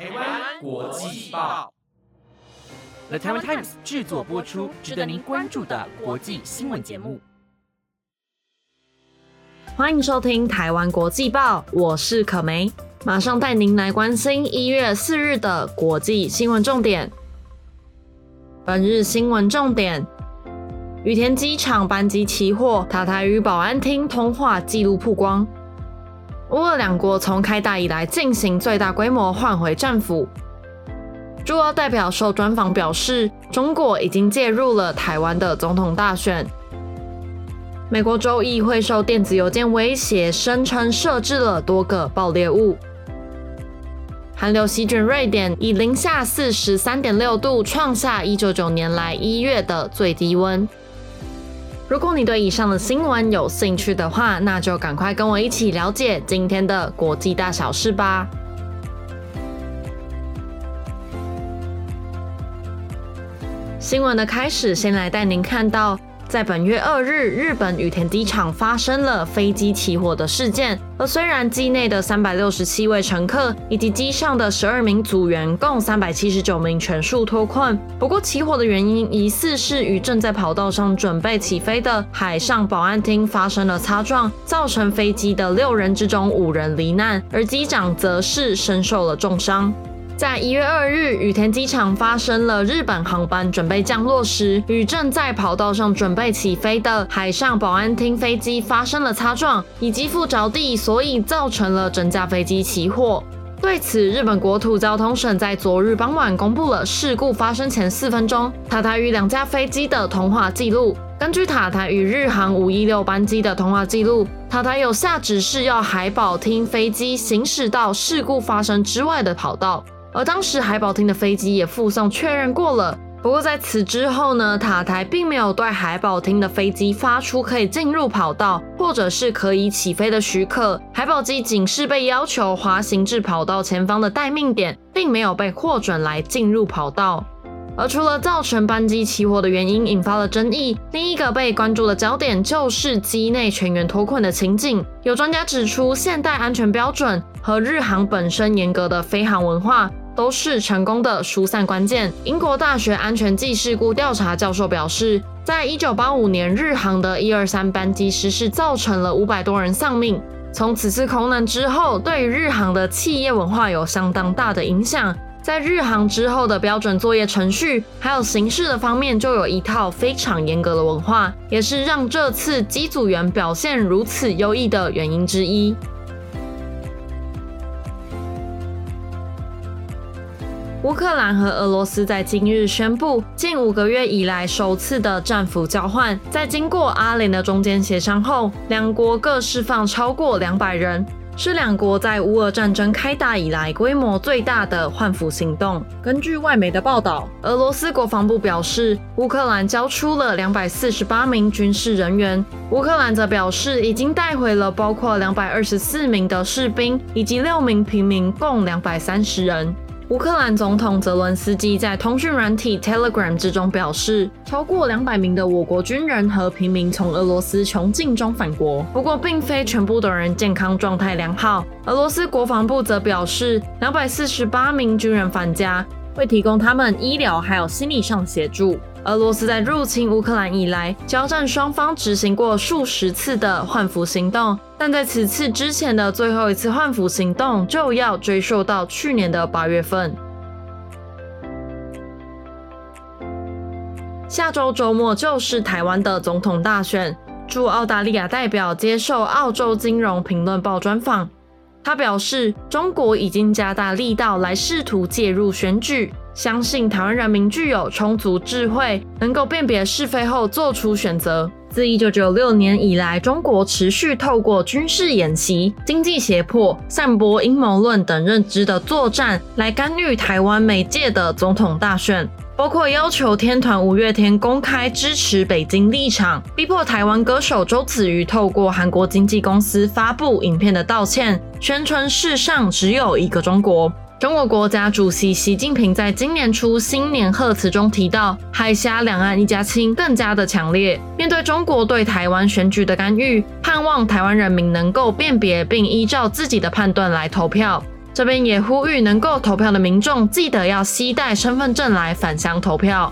台湾国际报，The Taiwan Times 制作播出，值得您关注的国际新闻节目。欢迎收听台湾国际报，我是可梅，马上带您来关心一月四日的国际新闻重点。本日新闻重点：羽田机场班机起火，塔台与保安厅通话记录曝光。乌俄两国从开打以来进行最大规模换回战俘。驻澳代表受专访表示，中国已经介入了台湾的总统大选。美国州议会受电子邮件威胁，声称设置了多个爆裂物。寒流席卷瑞典，以零下四十三点六度创下一九九年来一月的最低温。如果你对以上的新闻有兴趣的话，那就赶快跟我一起了解今天的国际大小事吧。新闻的开始，先来带您看到。在本月二日，日本羽田机场发生了飞机起火的事件。而虽然机内的三百六十七位乘客以及机上的十二名组员共三百七十九名全数脱困，不过起火的原因疑似是与正在跑道上准备起飞的海上保安厅发生了擦撞，造成飞机的六人之中五人罹难，而机长则是身受了重伤。在一月二日，羽田机场发生了日本航班准备降落时，与正在跑道上准备起飞的海上保安厅飞机发生了擦撞，以及附着地，所以造成了整架飞机起火。对此，日本国土交通省在昨日傍晚公布了事故发生前四分钟塔台与两架飞机的通话记录。根据塔台与日航五一六班机的通话记录，塔台有下指示要海保厅飞机行驶到事故发生之外的跑道。而当时海保厅的飞机也附送确认过了，不过在此之后呢，塔台并没有对海保厅的飞机发出可以进入跑道或者是可以起飞的许可，海保机仅是被要求滑行至跑道前方的待命点，并没有被获准来进入跑道。而除了造成班机起火的原因引发了争议，另一个被关注的焦点就是机内全员脱困的情景。有专家指出，现代安全标准和日航本身严格的飞航文化。都是成功的疏散关键。英国大学安全暨事故调查教授表示，在一九八五年日航的一二三班机失事，造成了五百多人丧命。从此次空难之后，对于日航的企业文化有相当大的影响。在日航之后的标准作业程序，还有形式的方面，就有一套非常严格的文化，也是让这次机组员表现如此优异的原因之一。乌克兰和俄罗斯在今日宣布，近五个月以来首次的战俘交换。在经过阿联的中间协商后，两国各释放超过两百人，是两国在乌俄战争开打以来规模最大的换俘行动。根据外媒的报道，俄罗斯国防部表示，乌克兰交出了两百四十八名军事人员，乌克兰则表示已经带回了包括两百二十四名的士兵以及六名平民，共两百三十人。乌克兰总统泽伦斯基在通讯软体 Telegram 之中表示，超过两百名的我国军人和平民从俄罗斯穷境中返国，不过并非全部的人健康状态良好。俄罗斯国防部则表示，两百四十八名军人返家。会提供他们医疗还有心理上协助。俄罗斯在入侵乌克兰以来，交战双方执行过数十次的换俘行动，但在此次之前的最后一次换俘行动就要追溯到去年的八月份。下周周末就是台湾的总统大选，驻澳大利亚代表接受澳洲金融评论报专访。他表示，中国已经加大力道来试图介入选举，相信台湾人民具有充足智慧，能够辨别是非后做出选择。自一九九六年以来，中国持续透过军事演习、经济胁迫、散播阴谋论等认知的作战，来干预台湾每届的总统大选。包括要求天团五月天公开支持北京立场，逼迫台湾歌手周子瑜透过韩国经纪公司发布影片的道歉，宣称世上只有一个中国。中国国家主席习近平在今年初新年贺词中提到，海峡两岸一家亲更加的强烈。面对中国对台湾选举的干预，盼望台湾人民能够辨别并依照自己的判断来投票。这边也呼吁能够投票的民众，记得要携带身份证来返乡投票。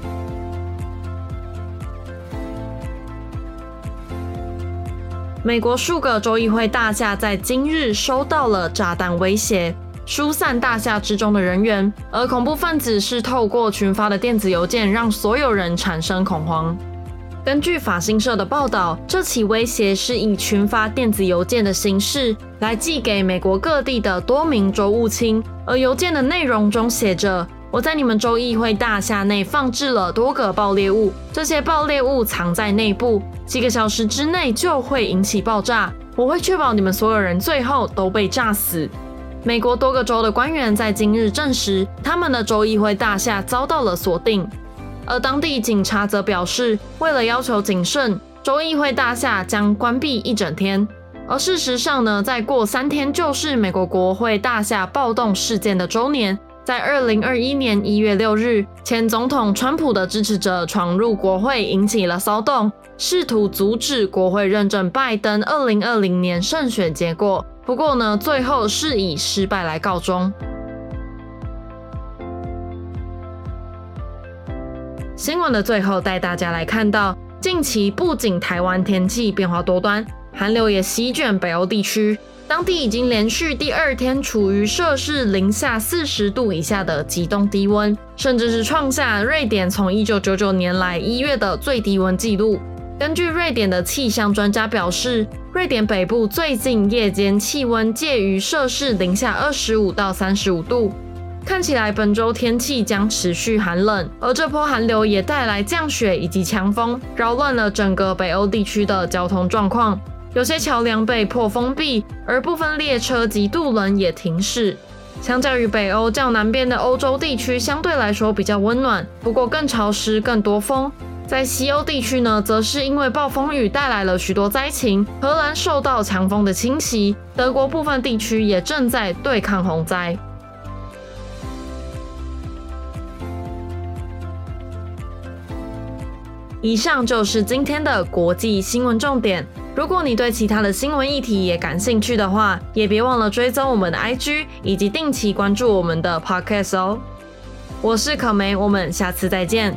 美国数个州议会大厦在今日收到了炸弹威胁，疏散大厦之中的人员，而恐怖分子是透过群发的电子邮件，让所有人产生恐慌。根据法新社的报道，这起威胁是以群发电子邮件的形式来寄给美国各地的多名州务卿，而邮件的内容中写着：“我在你们州议会大厦内放置了多个爆裂物，这些爆裂物藏在内部，几个小时之内就会引起爆炸。我会确保你们所有人最后都被炸死。”美国多个州的官员在今日证实，他们的州议会大厦遭到了锁定。而当地警察则表示，为了要求谨慎，州议会大厦将关闭一整天。而事实上呢，再过三天就是美国国会大厦暴动事件的周年。在二零二一年一月六日，前总统川普的支持者闯入国会，引起了骚动，试图阻止国会认证拜登二零二零年胜选结果。不过呢，最后是以失败来告终。新闻的最后，带大家来看到，近期不仅台湾天气变化多端，寒流也席卷北欧地区，当地已经连续第二天处于摄氏零下四十度以下的极冻低温，甚至是创下瑞典从一九九九年来一月的最低温纪录。根据瑞典的气象专家表示，瑞典北部最近夜间气温介于摄氏零下二十五到三十五度。看起来本周天气将持续寒冷，而这波寒流也带来降雪以及强风，扰乱了整个北欧地区的交通状况。有些桥梁被迫封闭，而部分列车及渡轮也停驶。相较于北欧较南边的欧洲地区，相对来说比较温暖，不过更潮湿、更多风。在西欧地区呢，则是因为暴风雨带来了许多灾情，荷兰受到强风的侵袭，德国部分地区也正在对抗洪灾。以上就是今天的国际新闻重点。如果你对其他的新闻议题也感兴趣的话，也别忘了追踪我们的 IG 以及定期关注我们的 Podcast 哦。我是可梅，我们下次再见。